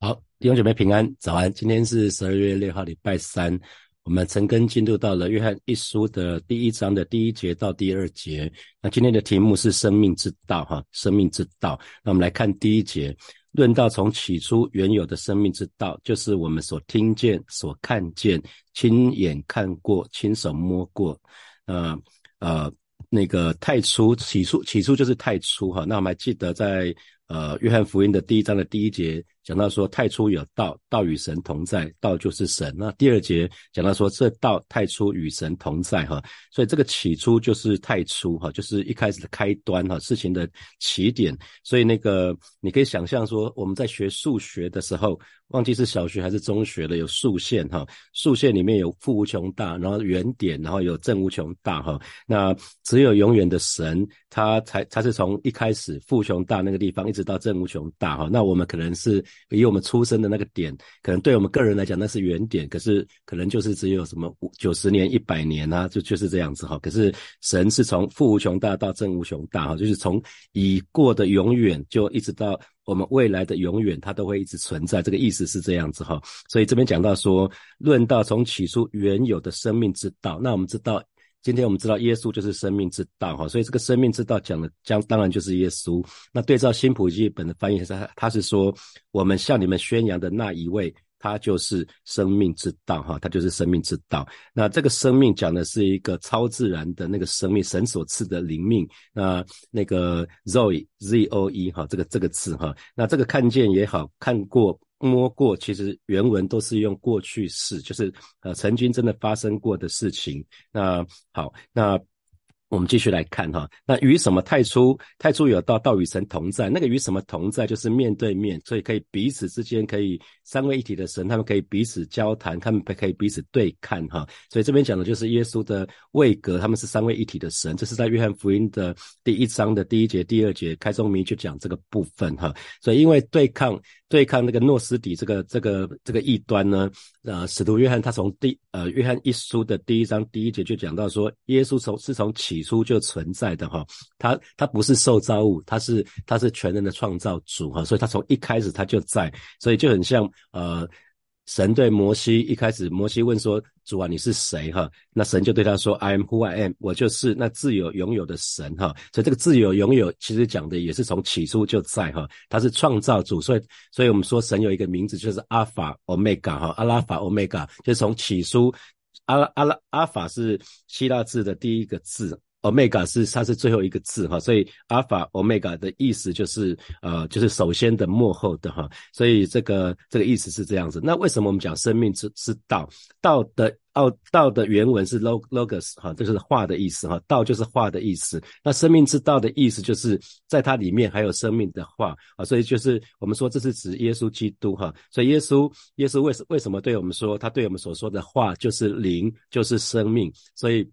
好，弟兄姐妹平安，早安。今天是十二月六号，礼拜三。我们陈根进入到了约翰一书的第一章的第一节到第二节。那今天的题目是生命之道，哈，生命之道。那我们来看第一节，论到从起初原有的生命之道，就是我们所听见、所看见、亲眼看过、亲手摸过，呃呃，那个太初起初起初就是太初，哈。那我们还记得在呃约翰福音的第一章的第一节。讲到说太初有道，道与神同在，道就是神。那第二节讲到说这道太初与神同在哈，所以这个起初就是太初哈，就是一开始的开端哈，事情的起点。所以那个你可以想象说我们在学数学的时候，忘记是小学还是中学的，有数线哈，数线里面有负无穷大，然后原点，然后有正无穷大哈。那只有永远的神，他才他是从一开始负穷大那个地方一直到正无穷大哈。那我们可能是。以我们出生的那个点，可能对我们个人来讲那是原点，可是可能就是只有什么五九十年、一百年啊，就就是这样子哈。可是神是从负无穷大到正无穷大哈，就是从已过的永远就一直到我们未来的永远，它都会一直存在。这个意思是这样子哈。所以这边讲到说，论到从起初原有的生命之道，那我们知道。今天我们知道耶稣就是生命之道哈，所以这个生命之道讲的将当然就是耶稣。那对照新普译本的翻译是，他是说我们向你们宣扬的那一位，它就是生命之道哈，它就是生命之道。那这个生命讲的是一个超自然的那个生命，神所赐的灵命。那那个 Zoe Z O E 哈，这个这个字哈，那这个看见也好看过。摸过，其实原文都是用过去式，就是呃曾经真的发生过的事情。那好，那。我们继续来看哈，那与什么太初太初有道，道与神同在。那个与什么同在，就是面对面，所以可以彼此之间可以三位一体的神，他们可以彼此交谈，他们可以彼此对看哈。所以这边讲的就是耶稣的位格，他们是三位一体的神。这是在约翰福音的第一章的第一节、第二节开宗明义就讲这个部分哈。所以因为对抗对抗那个诺斯底这个这个这个异端呢，呃，使徒约翰他从第呃约翰一书的第一章第一节就讲到说，耶稣从是从起。初就存在的哈，他他不是受造物，他是他是全能的创造主哈，所以他从一开始他就在，所以就很像呃神对摩西一开始摩西问说主啊你是谁哈，那神就对他说 I am who I am，我就是那自由拥有的神哈，所以这个自由拥有其实讲的也是从起初就在哈，他是创造主，所以所以我们说神有一个名字就是阿法欧米伽哈，阿拉法欧米伽就是从起初阿拉阿拉阿法是希腊字的第一个字。Omega 是它是最后一个字哈，所以 Alpha Omega 的意思就是呃就是首先的幕后的哈，所以这个这个意思是这样子。那为什么我们讲生命之是道？道的奥道的原文是 Logos 哈，这是话的意思哈，道就是话的意思。那生命之道的意思就是在它里面还有生命的话啊，所以就是我们说这是指耶稣基督哈。所以耶稣耶稣为什为什么对我们说他对我们所说的话就是灵就是生命，所以。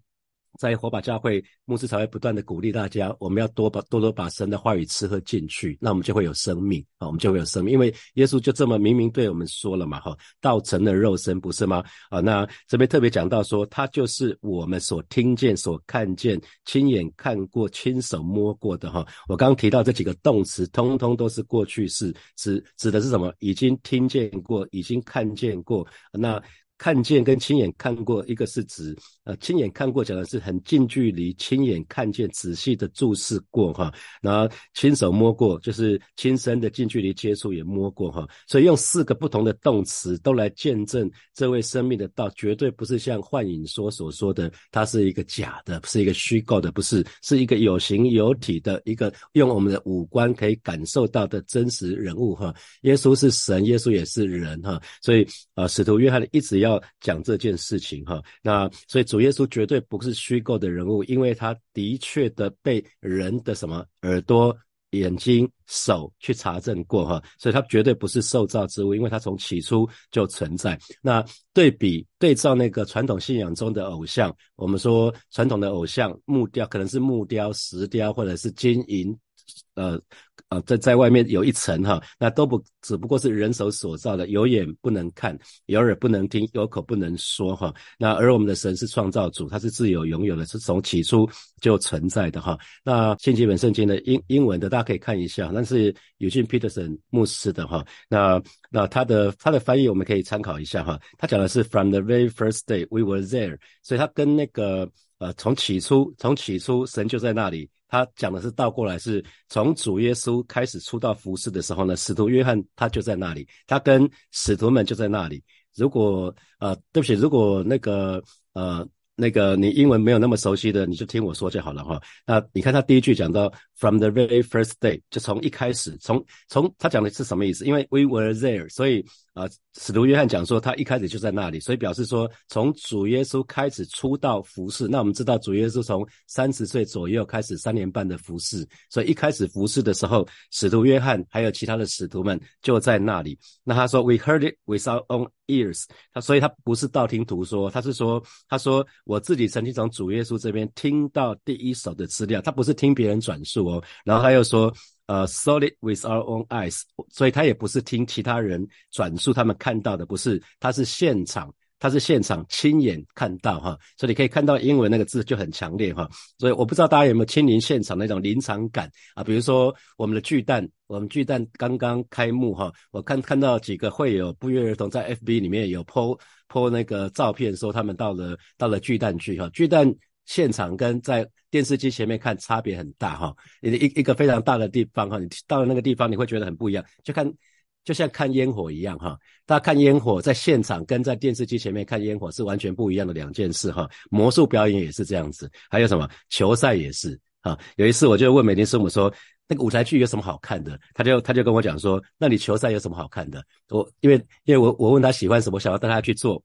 在火把教会，牧师才会不断的鼓励大家，我们要多把多多把神的话语吃喝进去，那我们就会有生命啊，我们就会有生命，因为耶稣就这么明明对我们说了嘛，哈，道成了肉身，不是吗？啊，那这边特别讲到说，他就是我们所听见、所看见、亲眼看过、亲手摸过的哈。我刚刚提到这几个动词，通通都是过去式，指指的是什么？已经听见过，已经看见过，那。看见跟亲眼看过，一个是指呃亲眼看过讲的是很近距离亲眼看见、仔细的注视过哈，然后亲手摸过就是亲身的近距离接触也摸过哈，所以用四个不同的动词都来见证这位生命的道，绝对不是像幻影说所说的，它是一个假的，是一个虚构的，不是，是一个有形有体的一个用我们的五官可以感受到的真实人物哈。耶稣是神，耶稣也是人哈，所以啊，使徒约翰一直要。要讲这件事情哈，那所以主耶稣绝对不是虚构的人物，因为他的确的被人的什么耳朵、眼睛、手去查证过哈，所以他绝对不是受造之物，因为他从起初就存在。那对比对照那个传统信仰中的偶像，我们说传统的偶像木雕可能是木雕、石雕或者是金银。呃。呃，在在外面有一层哈，那都不只不过是人手所造的，有眼不能看，有耳不能听，有口不能说哈。那而我们的神是创造主，他是自由拥有的，是从起初就存在的哈。那新基本圣经的英英文的大家可以看一下，那是有逊 Peterson 牧师的哈。那那他的他的翻译我们可以参考一下哈。他讲的是 From the very first day we were there，所以他跟那个呃从起初从起初神就在那里。他讲的是倒过来，是从主耶稣开始出道服侍的时候呢，使徒约翰他就在那里，他跟使徒们就在那里。如果呃，对不起，如果那个呃。那个你英文没有那么熟悉的，你就听我说就好了哈。那你看他第一句讲到 from the very first day，就从一开始，从从他讲的是什么意思？因为 we were there，所以啊，使徒约翰讲说他一开始就在那里，所以表示说从主耶稣开始出道服侍。那我们知道主耶稣从三十岁左右开始三年半的服侍，所以一开始服侍的时候，使徒约翰还有其他的使徒们就在那里。那他说 we heard it with our own ears，他所以他不是道听途说，他是说他说。我自己曾经从主耶稣这边听到第一手的资料，他不是听别人转述哦。然后他又说，呃，solid with our own eyes，所以他也不是听其他人转述他们看到的，不是，他是现场，他是现场亲眼看到哈。所以你可以看到英文那个字就很强烈哈。所以我不知道大家有没有亲临现场那种临场感啊？比如说我们的巨蛋，我们巨蛋刚刚开幕哈，我看看到几个会友不约而同在 FB 里面有 po。po 那个照片说他们到了到了巨蛋去哈，巨蛋现场跟在电视机前面看差别很大哈，一一一个非常大的地方哈，你到了那个地方你会觉得很不一样，就看就像看烟火一样哈，大家看烟火在现场跟在电视机前面看烟火是完全不一样的两件事哈，魔术表演也是这样子，还有什么球赛也是啊，有一次我就问美玲师母说。那个舞台剧有什么好看的？他就他就跟我讲说，那你球赛有什么好看的？我因为因为我我问他喜欢什么，想要带他去做，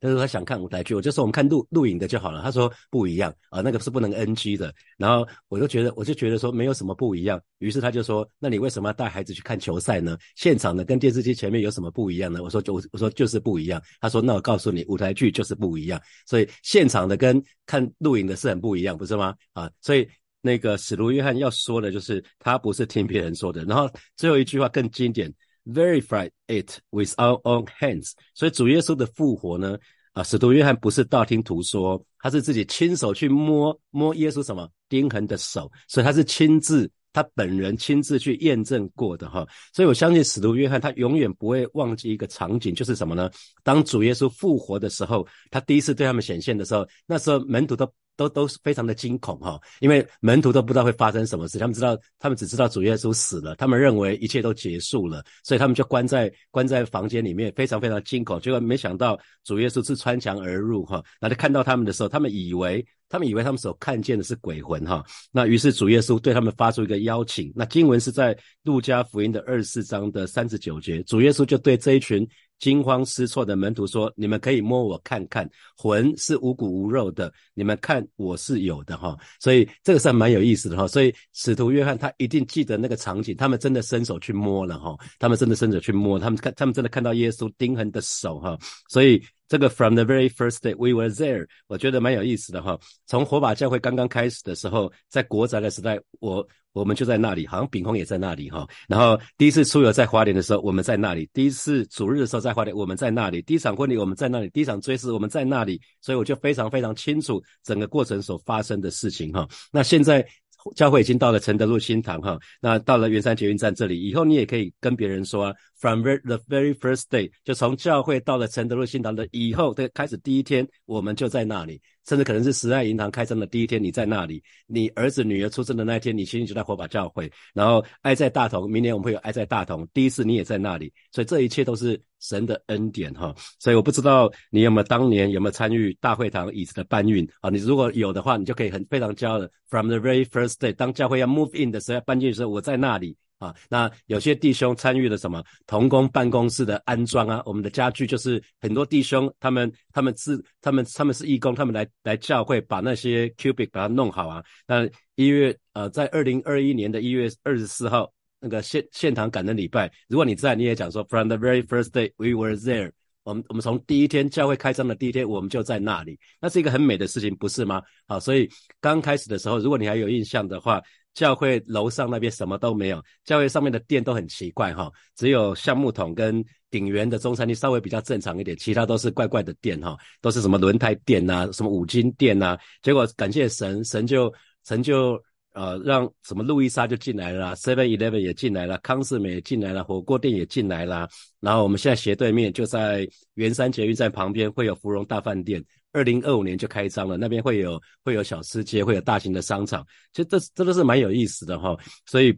他说他想看舞台剧，我就说我们看录录影的就好了。他说不一样啊，那个是不能 NG 的。然后我就觉得我就觉得说没有什么不一样，于是他就说，那你为什么要带孩子去看球赛呢？现场的跟电视机前面有什么不一样呢？我说就我说就是不一样。他说那我告诉你，舞台剧就是不一样，所以现场的跟看录影的是很不一样，不是吗？啊，所以。那个史卢约翰要说的就是他不是听别人说的，然后最后一句话更经典，verify it with our own hands。所以主耶稣的复活呢，啊，使徒约翰不是道听途说，他是自己亲手去摸摸耶稣什么钉痕的手，所以他是亲自他本人亲自去验证过的哈。所以我相信使徒约翰他永远不会忘记一个场景，就是什么呢？当主耶稣复活的时候，他第一次对他们显现的时候，那时候门徒都。都都是非常的惊恐哈，因为门徒都不知道会发生什么事，他们知道，他们只知道主耶稣死了，他们认为一切都结束了，所以他们就关在关在房间里面，非常非常惊恐。结果没想到主耶稣是穿墙而入哈，那就看到他们的时候，他们以为他们以为他们所看见的是鬼魂哈，那于是主耶稣对他们发出一个邀请，那经文是在路加福音的二十四章的三十九节，主耶稣就对这一群。惊慌失措的门徒说：“你们可以摸我看看，魂是无骨无肉的。你们看我是有的哈，所以这个算蛮有意思的哈。所以使徒约翰他一定记得那个场景，他们真的伸手去摸了哈，他们真的伸手去摸，他们看他们真的看到耶稣钉痕的手哈。所以这个 from the very first day we were there，我觉得蛮有意思的哈。从火把教会刚刚开始的时候，在国宅的时代，我。”我们就在那里，好像炳宏也在那里哈。然后第一次出游在花莲的时候，我们在那里；第一次主日的时候在花莲，我们在那里；第一场婚礼我们在那里；第一场追思我们在那里。所以我就非常非常清楚整个过程所发生的事情哈。那现在教会已经到了承德路新堂哈，那到了圆山捷运站这里，以后你也可以跟别人说，from the very first day，就从教会到了承德路新堂的以后的开始第一天，我们就在那里。甚至可能是时代银行开张的第一天，你在那里；你儿子女儿出生的那一天，你其实就在火把教会。然后爱在大同，明年我们会有爱在大同，第一次你也在那里。所以这一切都是神的恩典哈。所以我不知道你有没有当年有没有参与大会堂椅子的搬运啊？你如果有的话，你就可以很非常骄傲的，from the very first day，当教会要 move in 的时候，要搬进去的时候，我在那里。啊，那有些弟兄参与了什么童工办公室的安装啊？我们的家具就是很多弟兄他们他们是他们他们是义工，他们来来教会把那些 cubic 把它弄好啊。那一月呃，在二零二一年的一月二十四号那个现现场感恩礼拜，如果你在，你也讲说 from the very first day we were there，我们我们从第一天教会开张的第一天，我们就在那里，那是一个很美的事情，不是吗？好，所以刚开始的时候，如果你还有印象的话，教会楼上那边什么都没有，教会上面的店都很奇怪哈，只有橡木桶跟鼎元的中餐厅稍微比较正常一点，其他都是怪怪的店哈，都是什么轮胎店呐，什么五金店呐，结果感谢神，神就神就。啊，让什么路易莎就进来了，Seven Eleven 也进来了，康师美也进来了，火锅店也进来了。然后我们现在斜对面就在圆山捷运站旁边会有芙蓉大饭店，二零二五年就开张了，那边会有会有小吃街，会有大型的商场。其实这这都是蛮有意思的哈，所以。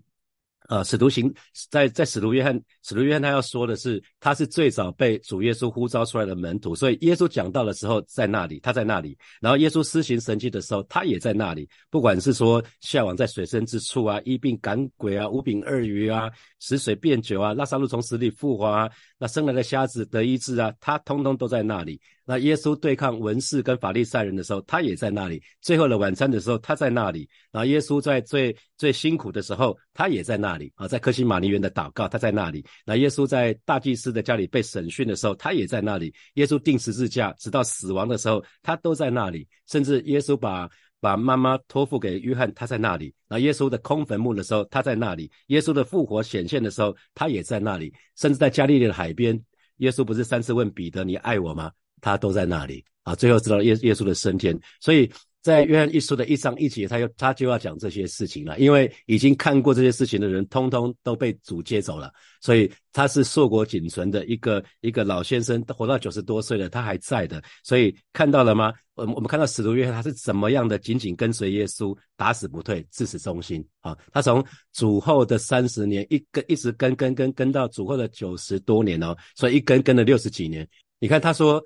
呃，使徒行在在使徒约翰，使徒约翰他要说的是，他是最早被主耶稣呼召出来的门徒，所以耶稣讲道的时候在那里，他在那里；然后耶稣施行神迹的时候，他也在那里。不管是说下往在水深之处啊，医病赶鬼啊，五饼二鱼啊，使水变酒啊，拉萨路从死里复活啊，那生来的瞎子得医治啊，他通通都在那里。那耶稣对抗文士跟法利赛人的时候，他也在那里；最后的晚餐的时候，他在那里。然后耶稣在最最辛苦的时候，他也在那里啊，在克西马尼园的祷告，他在那里。那耶稣在大祭司的家里被审讯的时候，他也在那里。耶稣定十字架直到死亡的时候，他都在那里。甚至耶稣把把妈妈托付给约翰，他在那里。那耶稣的空坟墓的时候，他在那里。耶稣的复活显现的时候，他也在那里。甚至在加利利的海边，耶稣不是三次问彼得：“你爱我吗？”他都在那里啊，最后知道耶耶稣的升天，所以在约翰一书的一章一节，他又他就要讲这些事情了，因为已经看过这些事情的人，通通都被主接走了，所以他是硕果仅存的一个一个老先生，活到九十多岁了，他还在的，所以看到了吗？我我们看到使徒约翰他是怎么样的紧紧跟随耶稣，打死不退，至死忠心啊！他从主后的三十年一跟一直跟跟跟跟到主后的九十多年哦，所以一跟跟了六十几年，你看他说。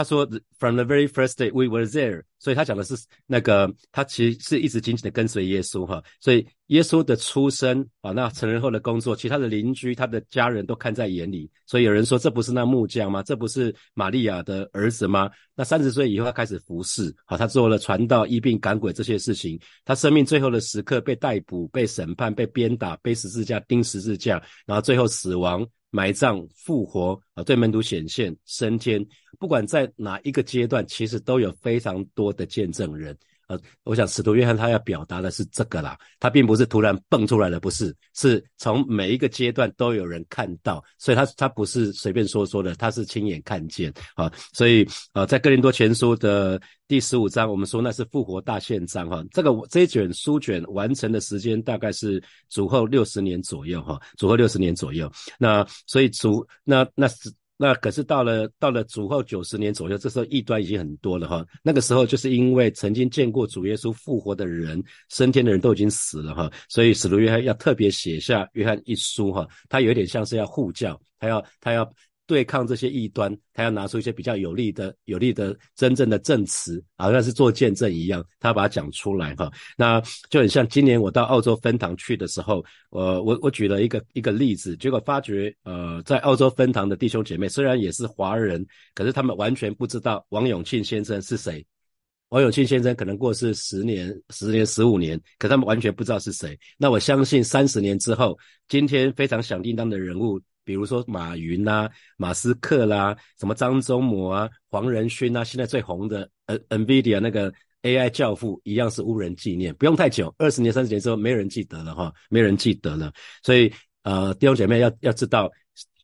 他说，From the very first day we were there，所以他讲的是那个他其实是一直紧紧的跟随耶稣哈，所以耶稣的出生啊，那成人后的工作，其他的邻居、他的家人都看在眼里，所以有人说这不是那木匠吗？这不是玛利亚的儿子吗？那三十岁以后他开始服侍，好，他做了传道、医病、赶鬼这些事情，他生命最后的时刻被逮捕、被审判、被鞭打、背十字架、钉十字架，然后最后死亡。埋葬、复活啊，对门徒显现、升天，不管在哪一个阶段，其实都有非常多的见证人。呃，我想使徒约翰他要表达的是这个啦，他并不是突然蹦出来的，不是，是从每一个阶段都有人看到，所以他他不是随便说说的，他是亲眼看见啊。所以呃，在哥林多前书的第十五章，我们说那是复活大宪章哈。这个这一卷书卷完成的时间大概是主后六十年左右哈，主后六十年左右。那所以主那那是。那可是到了到了主后九十年左右，这时候异端已经很多了哈。那个时候就是因为曾经见过主耶稣复活的人、升天的人都已经死了哈，所以使徒约翰要特别写下约翰一书哈，他有点像是要护教，他要他要。对抗这些异端，他要拿出一些比较有利的、有利的、真正的证词，好像是做见证一样，他把它讲出来哈。那就很像今年我到澳洲分堂去的时候，呃，我我举了一个一个例子，结果发觉，呃，在澳洲分堂的弟兄姐妹虽然也是华人，可是他们完全不知道王永庆先生是谁。王永庆先生可能过世十年、十年、十五年，可他们完全不知道是谁。那我相信三十年之后，今天非常响叮当的人物。比如说马云啦、马斯克啦、什么张忠谋啊、黄仁勋啊，现在最红的呃 NVIDIA 那个 AI 教父，一样是无人纪念。不用太久，二十年、三十年之后，没人记得了哈，没人记得了。所以呃，弟兄姐妹要要知道，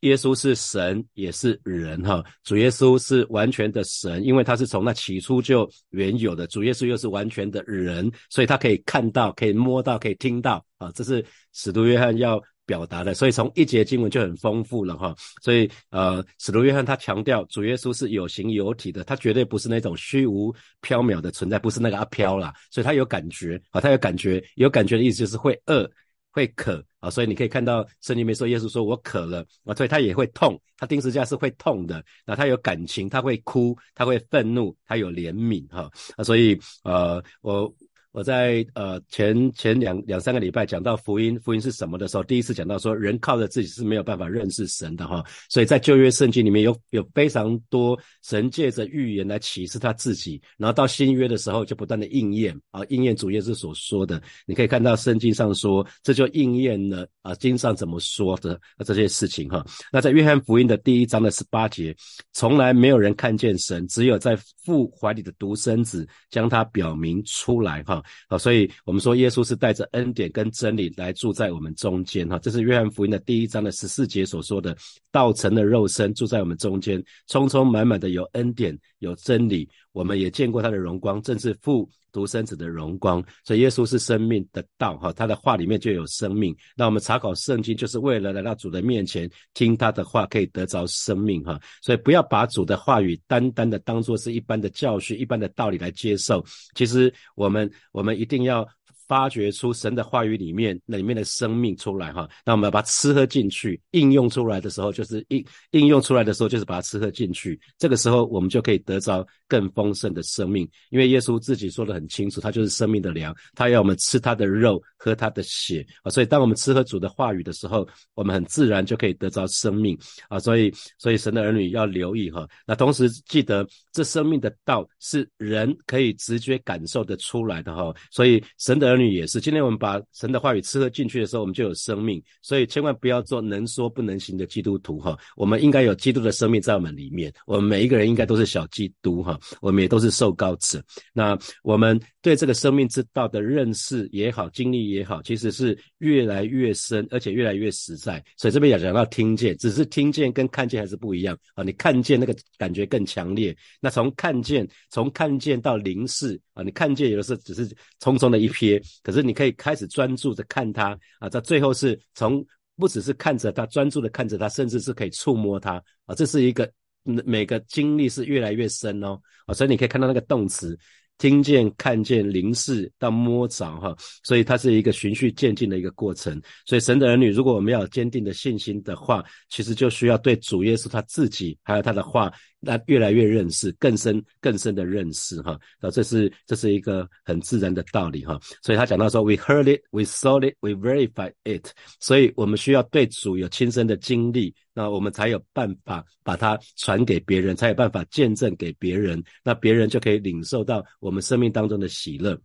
耶稣是神也是人哈。主耶稣是完全的神，因为他是从那起初就原有的。主耶稣又是完全的人，所以他可以看到、可以摸到、可以听到啊。这是使徒约翰要。表达的，所以从一节经文就很丰富了哈。所以呃，使徒约翰他强调主耶稣是有形有体的，他绝对不是那种虚无缥缈的存在，不是那个阿飘啦。所以他有感觉啊，他有感觉，有感觉的意思就是会饿、会渴啊。所以你可以看到圣经里面说耶稣说我渴了啊，所以他也会痛，他钉十字架是会痛的。那他有感情，他会哭，他会愤怒，他有怜悯哈啊。所以呃，我。我在呃前前两两三个礼拜讲到福音，福音是什么的时候，第一次讲到说人靠着自己是没有办法认识神的哈，所以在旧约圣经里面有有非常多神借着预言来启示他自己，然后到新约的时候就不断的应验啊，应验主耶稣所说的，你可以看到圣经上说这就应验了啊经上怎么说的这些事情哈。那在约翰福音的第一章的十八节，从来没有人看见神，只有在父怀里的独生子将他表明出来哈。好，所以我们说耶稣是带着恩典跟真理来住在我们中间哈，这是约翰福音的第一章的十四节所说的，道成的肉身住在我们中间，充充满满的有恩典有真理，我们也见过他的荣光，正是父独生子的荣光。所以耶稣是生命的道哈，他的话里面就有生命。那我们查考圣经就是为了来到主的面前听他的话，可以得着生命哈。所以不要把主的话语单单的当做是一般的教训、一般的道理来接受。其实我们。我们一定要。发掘出神的话语里面那里面的生命出来哈，那我们要把它吃喝进去，应用出来的时候就是应应用出来的时候就是把它吃喝进去，这个时候我们就可以得着更丰盛的生命，因为耶稣自己说的很清楚，他就是生命的粮，他要我们吃他的肉，喝他的血啊，所以当我们吃喝主的话语的时候，我们很自然就可以得着生命啊，所以所以神的儿女要留意哈，那同时记得这生命的道是人可以直接感受的出来的哈，所以神的儿。也是，今天我们把神的话语吃喝进去的时候，我们就有生命。所以千万不要做能说不能行的基督徒哈。我们应该有基督的生命在我们里面。我们每一个人应该都是小基督哈。我们也都是受膏者。那我们对这个生命之道的认识也好，经历也好，其实是越来越深，而且越来越实在。所以这边也讲到听见，只是听见跟看见还是不一样啊。你看见那个感觉更强烈。那从看见，从看见到凝视啊，你看见有的时候只是匆匆的一瞥。可是你可以开始专注的看他啊，在最后是从不只是看着他，专注的看着他，甚至是可以触摸他啊，这是一个每个经历是越来越深哦啊，所以你可以看到那个动词，听见、看见、凝视到摸着哈，所以它是一个循序渐进的一个过程。所以神的儿女，如果我们要有坚定的信心的话，其实就需要对主耶稣他自己还有他的话。那越来越认识，更深更深的认识哈，那这是这是一个很自然的道理哈，所以他讲到说，we heard it, we saw it, we verified it，所以我们需要对主有亲身的经历，那我们才有办法把它传给别人，才有办法见证给别人，那别人就可以领受到我们生命当中的喜乐。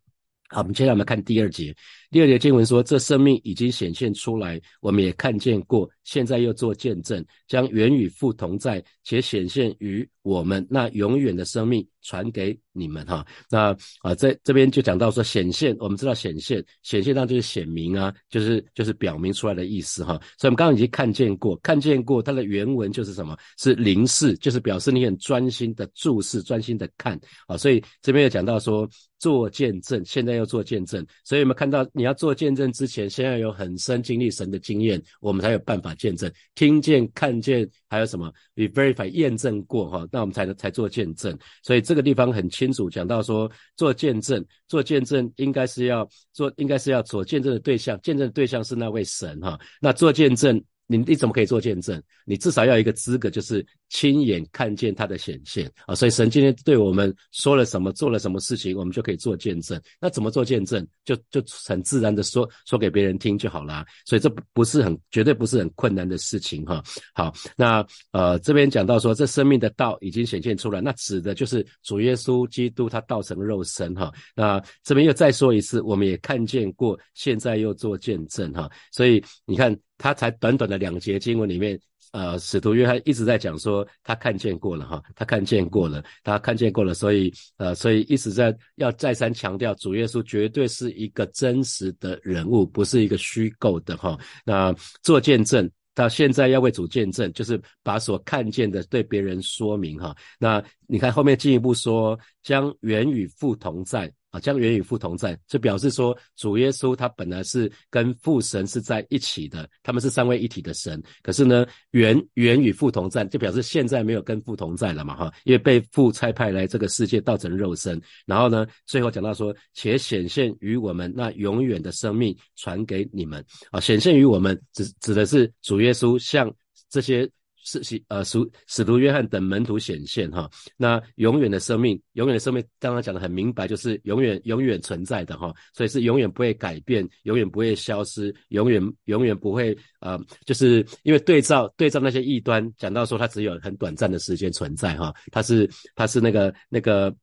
好，我们接下来我们看第二节，第二节经文说，这生命已经显现出来，我们也看见过。现在又做见证，将原与父同在，且显现于我们那永远的生命传给你们哈。那啊，在这边就讲到说显现，我们知道显现，显现当就是显明啊，就是就是表明出来的意思哈。所以我们刚刚已经看见过，看见过它的原文就是什么？是凝视，就是表示你很专心的注视，专心的看啊。所以这边又讲到说做见证，现在要做见证，所以我们看到你要做见证之前，先要有很深经历神的经验，我们才有办法。见证、听见、看见，还有什么？We verify 验证过哈，那我们才能才做见证。所以这个地方很清楚讲到说，做见证、做见证应该是要做，应该是要所见证的对象，见证的对象是那位神哈。那做见证。你你怎么可以做见证？你至少要一个资格，就是亲眼看见他的显现啊！所以神今天对我们说了什么，做了什么事情，我们就可以做见证。那怎么做见证？就就很自然的说说给别人听就好了。所以这不不是很绝对不是很困难的事情哈。好，那呃这边讲到说这生命的道已经显现出来，那指的就是主耶稣基督他道成肉身哈。那这边又再说一次，我们也看见过，现在又做见证哈。所以你看。他才短短的两节经文里面，呃，使徒约翰一直在讲说他看见过了哈，他看见过了，他看见过了，所以呃，所以一直在要再三强调，主耶稣绝对是一个真实的人物，不是一个虚构的哈。那做见证到现在要为主见证，就是把所看见的对别人说明哈。那你看后面进一步说，将原与父同在。啊，将原与父同在，就表示说主耶稣他本来是跟父神是在一起的，他们是三位一体的神。可是呢，原原与父同在，就表示现在没有跟父同在了嘛，哈，因为被父差派来这个世界道成肉身。然后呢，最后讲到说，且显现于我们那永远的生命传给你们。啊，显现于我们指指的是主耶稣向这些。是使呃使使徒约翰等门徒显现哈。那永远的生命，永远的生命，刚刚讲的很明白，就是永远永远存在的哈，所以是永远不会改变，永远不会消失，永远永远不会呃，就是因为对照对照那些异端，讲到说它只有很短暂的时间存在哈，它是它是那个那个。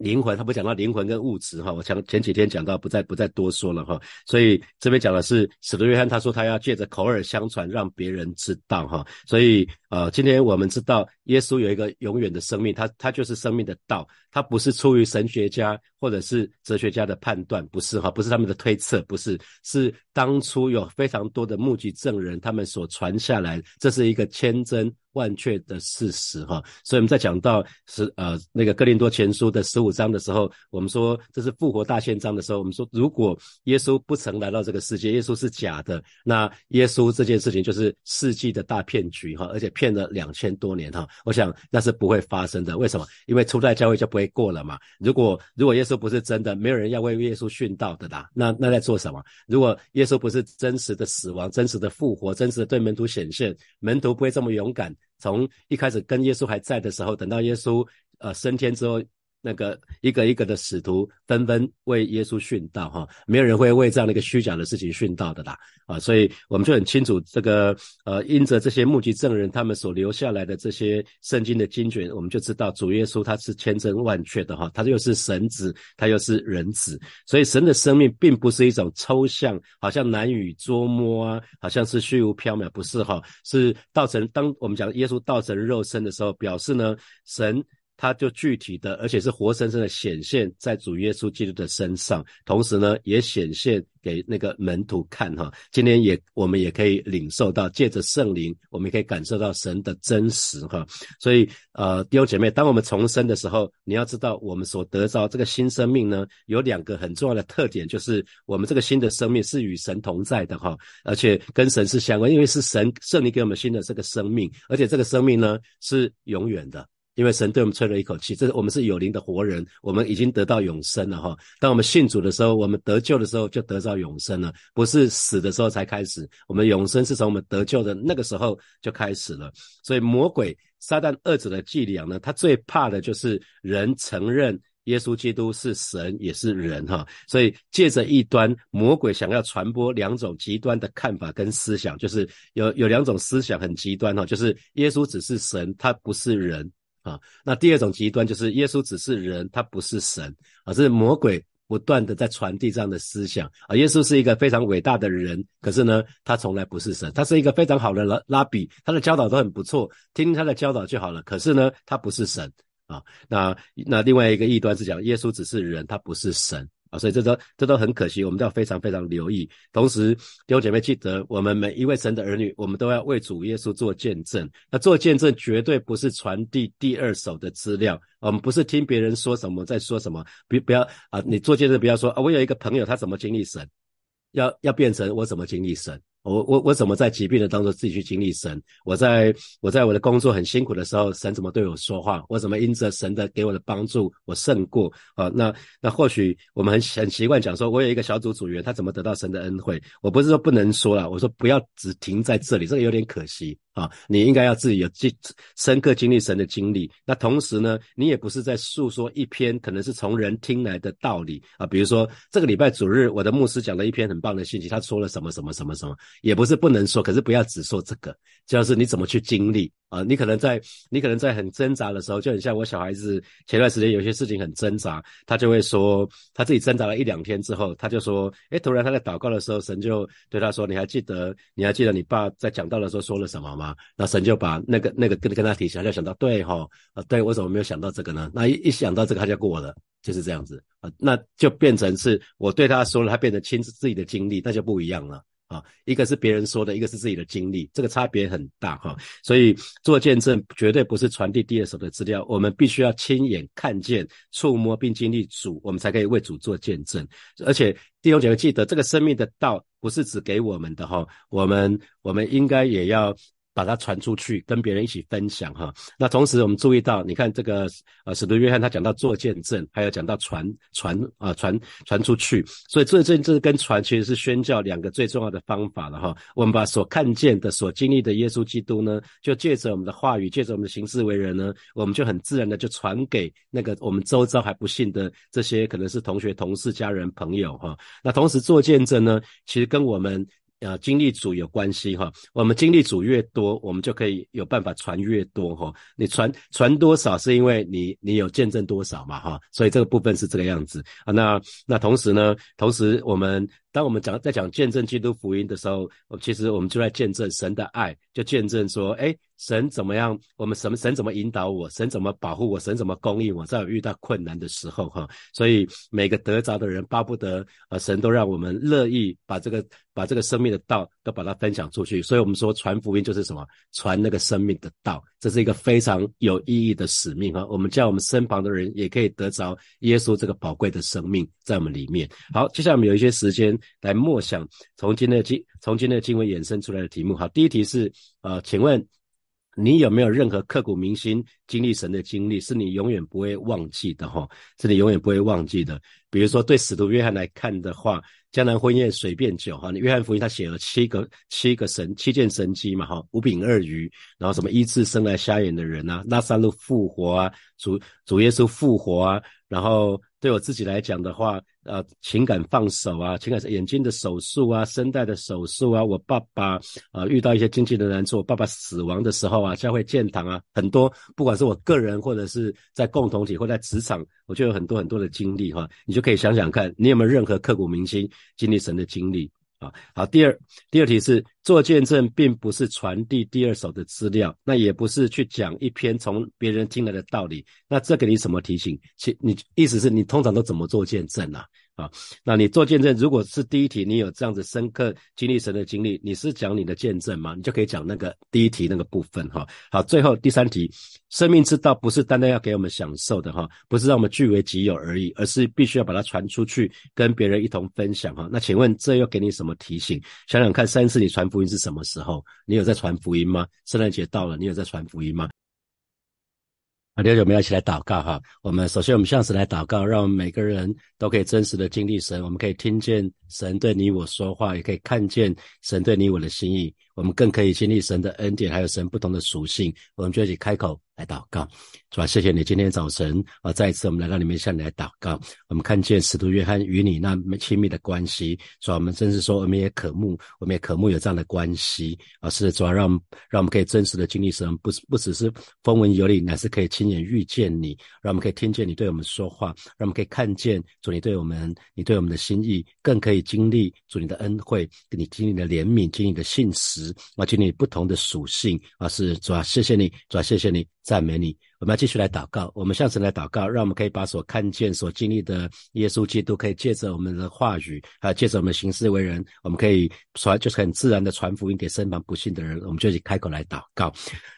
灵魂，他不讲到灵魂跟物质哈，我前前几天讲到，不再不再多说了哈。所以这边讲的是使徒约翰，他说他要借着口耳相传，让别人知道哈。所以呃，今天我们知道耶稣有一个永远的生命，他他就是生命的道，他不是出于神学家或者是哲学家的判断，不是哈，不是他们的推测，不是，是当初有非常多的目击证人他们所传下来，这是一个千真。万确的事实哈，所以我们在讲到是呃那个哥林多前书的十五章的时候，我们说这是复活大宪章的时候，我们说如果耶稣不曾来到这个世界，耶稣是假的，那耶稣这件事情就是世纪的大骗局哈，而且骗了两千多年哈，我想那是不会发生的。为什么？因为初代教会就不会过了嘛。如果如果耶稣不是真的，没有人要为耶稣殉道的啦。那那在做什么？如果耶稣不是真实的死亡、真实的复活、真实的对门徒显现，门徒不会这么勇敢。从一开始跟耶稣还在的时候，等到耶稣呃升天之后。那个一个一个的使徒纷纷为耶稣殉道，哈，没有人会为这样的一个虚假的事情殉道的啦，啊，所以我们就很清楚，这个呃，因着这些目击证人他们所留下来的这些圣经的经卷，我们就知道主耶稣他是千真万确的哈，他又是神子，他又是人子，所以神的生命并不是一种抽象，好像难以捉摸啊，好像是虚无缥缈，不是哈，是道成。当我们讲耶稣道成肉身的时候，表示呢，神。他就具体的，而且是活生生的显现在主耶稣基督的身上，同时呢，也显现给那个门徒看哈。今天也我们也可以领受到，借着圣灵，我们也可以感受到神的真实哈。所以呃，弟兄姐妹，当我们重生的时候，你要知道，我们所得到这个新生命呢，有两个很重要的特点，就是我们这个新的生命是与神同在的哈，而且跟神是相关，因为是神圣灵给我们新的这个生命，而且这个生命呢是永远的。因为神对我们吹了一口气，这是我们是有灵的活人，我们已经得到永生了哈。当我们信主的时候，我们得救的时候就得到永生了，不是死的时候才开始。我们永生是从我们得救的那个时候就开始了。所以魔鬼撒旦二者的伎俩呢，他最怕的就是人承认耶稣基督是神也是人哈。所以借着异端，魔鬼想要传播两种极端的看法跟思想，就是有有两种思想很极端哈，就是耶稣只是神，他不是人。啊，那第二种极端就是耶稣只是人，他不是神啊，这是魔鬼不断的在传递这样的思想啊。耶稣是一个非常伟大的人，可是呢，他从来不是神。他是一个非常好的拉拉比，他的教导都很不错，听他的教导就好了。可是呢，他不是神啊。那那另外一个异端是讲耶稣只是人，他不是神。啊，所以这都这都很可惜，我们都要非常非常留意。同时，弟兄姐妹记得，我们每一位神的儿女，我们都要为主耶稣做见证。那做见证绝对不是传递第二手的资料，我们不是听别人说什么在说什么。不不要啊，你做见证不要说啊，我有一个朋友他怎么经历神，要要变成我怎么经历神。我我我怎么在疾病的当中自己去经历神？我在我在我的工作很辛苦的时候，神怎么对我说话？我怎么因着神的给我的帮助，我胜过啊？那那或许我们很很习惯讲说，我有一个小组组员，他怎么得到神的恩惠？我不是说不能说了，我说不要只停在这里，这个有点可惜。啊，你应该要自己有经深刻经历神的经历。那同时呢，你也不是在诉说一篇可能是从人听来的道理啊。比如说这个礼拜主日，我的牧师讲了一篇很棒的信息，他说了什么什么什么什么，也不是不能说，可是不要只说这个，就是你怎么去经历。啊，你可能在你可能在很挣扎的时候，就很像我小孩子前段时间有些事情很挣扎，他就会说他自己挣扎了一两天之后，他就说，哎，突然他在祷告的时候，神就对他说，你还记得你还记得你爸在讲道的时候说了什么吗？那神就把那个那个跟跟他提起，他就想到，对哈，啊，对我怎么没有想到这个呢？那一一想到这个他就过了，就是这样子啊，那就变成是我对他说了，他变成亲自自己的经历，那就不一样了。啊，一个是别人说的，一个是自己的经历，这个差别很大哈。所以做见证绝对不是传递第二手的资料，我们必须要亲眼看见、触摸并经历主，我们才可以为主做见证。而且弟兄姐妹记得，这个生命的道不是只给我们的哈，我们我们应该也要把它传出去，跟别人一起分享哈。那同时我们注意到，你看这个呃使徒约翰他讲到做见证，还有讲到传传啊传传出去，所以做见证跟传其实是宣教两个最重要的方法了哈。我们把所看见的、所经历的耶稣基督呢，就借着我们的话语，借着我们的行事为人呢，我们就很自然的就传给那个我们周遭还不信的这些可能是同学、同事、家人、朋友哈。那同时做见证呢，其实跟我们。啊，经历组有关系哈。我们经历组越多，我们就可以有办法传越多哈。你传传多少，是因为你你有见证多少嘛哈。所以这个部分是这个样子啊。那那同时呢，同时我们。当我们讲在讲见证基督福音的时候，其实我们就在见证神的爱，就见证说，哎，神怎么样？我们什么？神怎么引导我？神怎么保护我？神怎么供应我？在我遇到困难的时候，哈，所以每个得着的人巴不得，啊，神都让我们乐意把这个把这个生命的道把它分享出去。所以我们说传福音就是什么？传那个生命的道，这是一个非常有意义的使命哈。我们叫我们身旁的人也可以得着耶稣这个宝贵的生命在我们里面。好，接下来我们有一些时间。来默想从今天的经从今天的经文衍生出来的题目。好，第一题是呃，请问你有没有任何刻骨铭心经历神的经历，是你永远不会忘记的？哈，是你永远不会忘记的。比如说，对使徒约翰来看的话，江南婚宴水变酒，哈，约翰福音他写了七个七个神七件神迹嘛，哈，五饼二鱼，然后什么医治生来瞎眼的人啊，拉萨路复活啊，主主耶稣复活啊，然后对我自己来讲的话。呃，情感放手啊，情感眼睛的手术啊，声带的手术啊。我爸爸啊，遇到一些经济的难处，我爸爸死亡的时候啊，教会建堂啊，很多，不管是我个人或者是在共同体或在职场，我就有很多很多的经历哈。你就可以想想看，你有没有任何刻骨铭心经历神的经历啊？好，第二，第二题是做见证，并不是传递第二手的资料，那也不是去讲一篇从别人听来的道理，那这给你什么提醒？其你意思是你通常都怎么做见证呢？啊，那你做见证，如果是第一题，你有这样子深刻经历神的经历，你是讲你的见证吗？你就可以讲那个第一题那个部分哈。好，最后第三题，生命之道不是单单要给我们享受的哈，不是让我们据为己有而已，而是必须要把它传出去，跟别人一同分享哈。那请问这又给你什么提醒？想想看，上次你传福音是什么时候？你有在传福音吗？圣诞节到了，你有在传福音吗？好，弟兄们要一起来祷告哈。我们首先我们向神来祷告，让我们每个人都可以真实的经历神，我们可以听见神对你我说话，也可以看见神对你我的心意。我们更可以经历神的恩典，还有神不同的属性。我们就一起开口。来祷告，是吧？谢谢你今天早晨啊，再一次我们来到里面向你来祷告。我们看见使徒约翰与你那么亲密的关系，是吧？我们真是说，我们也渴慕，我们也渴慕有这样的关系啊，是主要让让我们可以真实的经历神，不是不只是风闻有理，乃是可以亲眼遇见你，让我们可以听见你对我们说话，让我们可以看见主你对我们，你对我们的心意，更可以经历主你的恩惠，跟你经历的怜悯，经历的信实啊，经历不同的属性啊，是主要谢谢你，主要谢谢你。စာမဏိ 我们要继续来祷告。我们向神来祷告，让我们可以把所看见、所经历的耶稣基督，可以借着我们的话语，还有借着我们行事为人，我们可以传，就是很自然的传福音给身旁不信的人。我们就以开口来祷告，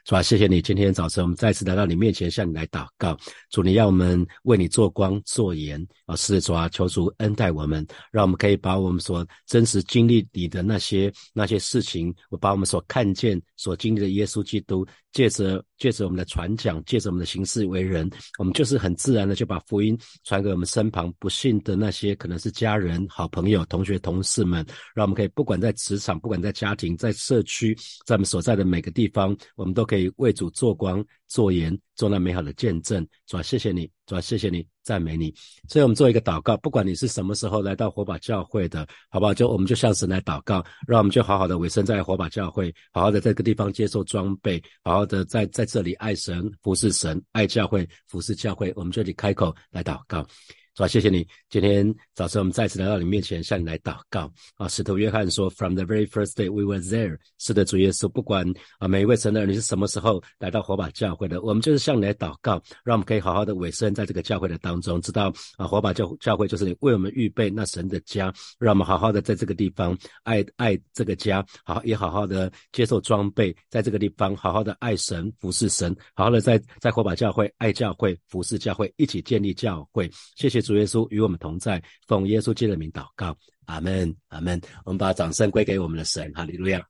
是吧？谢谢你，今天早晨我们再次来到你面前，向你来祷告。主，你要我们为你做光做盐啊！是主啊，求主恩待我们，让我们可以把我们所真实经历里的那些那些事情，我把我们所看见、所经历的耶稣基督。借着借着我们的传讲，借着我们的行事为人，我们就是很自然的就把福音传给我们身旁不信的那些可能是家人、好朋友、同学、同事们，让我们可以不管在职场，不管在家庭，在社区，在我们所在的每个地方，我们都可以为主做光。做盐，做那美好的见证，主啊，谢谢你，主要，谢谢你，赞美你。所以，我们做一个祷告，不管你是什么时候来到火把教会的，好不好？就我们就向神来祷告，让我们就好好的委身在火把教会，好好的在这个地方接受装备，好好的在在这里爱神、服侍神、爱教会、服侍教会。我们这里开口来祷告。是吧？谢谢你。今天早晨我们再次来到你面前，向你来祷告啊。使徒约翰说：“From the very first day we were there。”是的，主耶稣，不管啊每一位神的儿女是什么时候来到火把教会的，我们就是向你来祷告，让我们可以好好的委身在这个教会的当中，知道啊火把教教会就是你为我们预备那神的家，让我们好好的在这个地方爱爱这个家，好也好好的接受装备，在这个地方好好的爱神服侍神，好好的在在火把教会爱教会服侍教会，一起建立教会。谢谢。主耶稣与我们同在，奉耶稣基督的名祷告，阿门，阿门。我们把掌声归给我们的神，哈利路亚。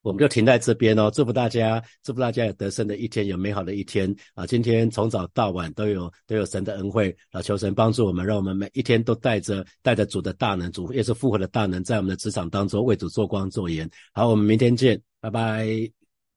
我们就停在这边哦。祝福大家，祝福大家有得胜的一天，有美好的一天啊！今天从早到晚都有都有神的恩惠啊，求神帮助我们，让我们每一天都带着带着主的大能，主也是复活的大能，在我们的职场当中为主做光做盐。好，我们明天见，拜拜。